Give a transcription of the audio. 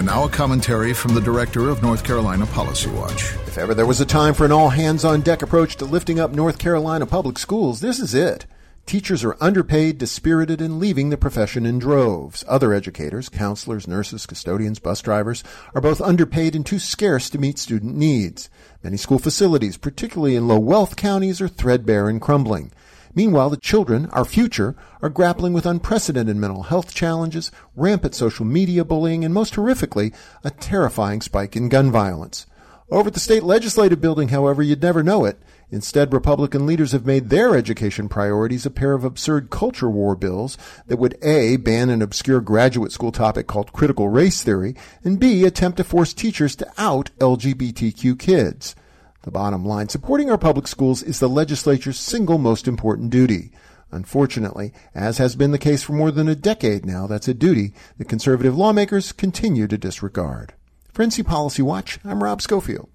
And now a commentary from the director of North Carolina Policy Watch. If ever there was a time for an all hands on deck approach to lifting up North Carolina public schools, this is it. Teachers are underpaid, dispirited, and leaving the profession in droves. Other educators, counselors, nurses, custodians, bus drivers, are both underpaid and too scarce to meet student needs. Many school facilities, particularly in low wealth counties, are threadbare and crumbling. Meanwhile, the children, our future, are grappling with unprecedented mental health challenges, rampant social media bullying, and most horrifically, a terrifying spike in gun violence. Over at the state legislative building, however, you'd never know it. Instead, Republican leaders have made their education priorities a pair of absurd culture war bills that would A, ban an obscure graduate school topic called critical race theory, and B, attempt to force teachers to out LGBTQ kids. The bottom line, supporting our public schools is the legislature's single most important duty. Unfortunately, as has been the case for more than a decade now, that's a duty that conservative lawmakers continue to disregard. For NC Policy Watch, I'm Rob Schofield.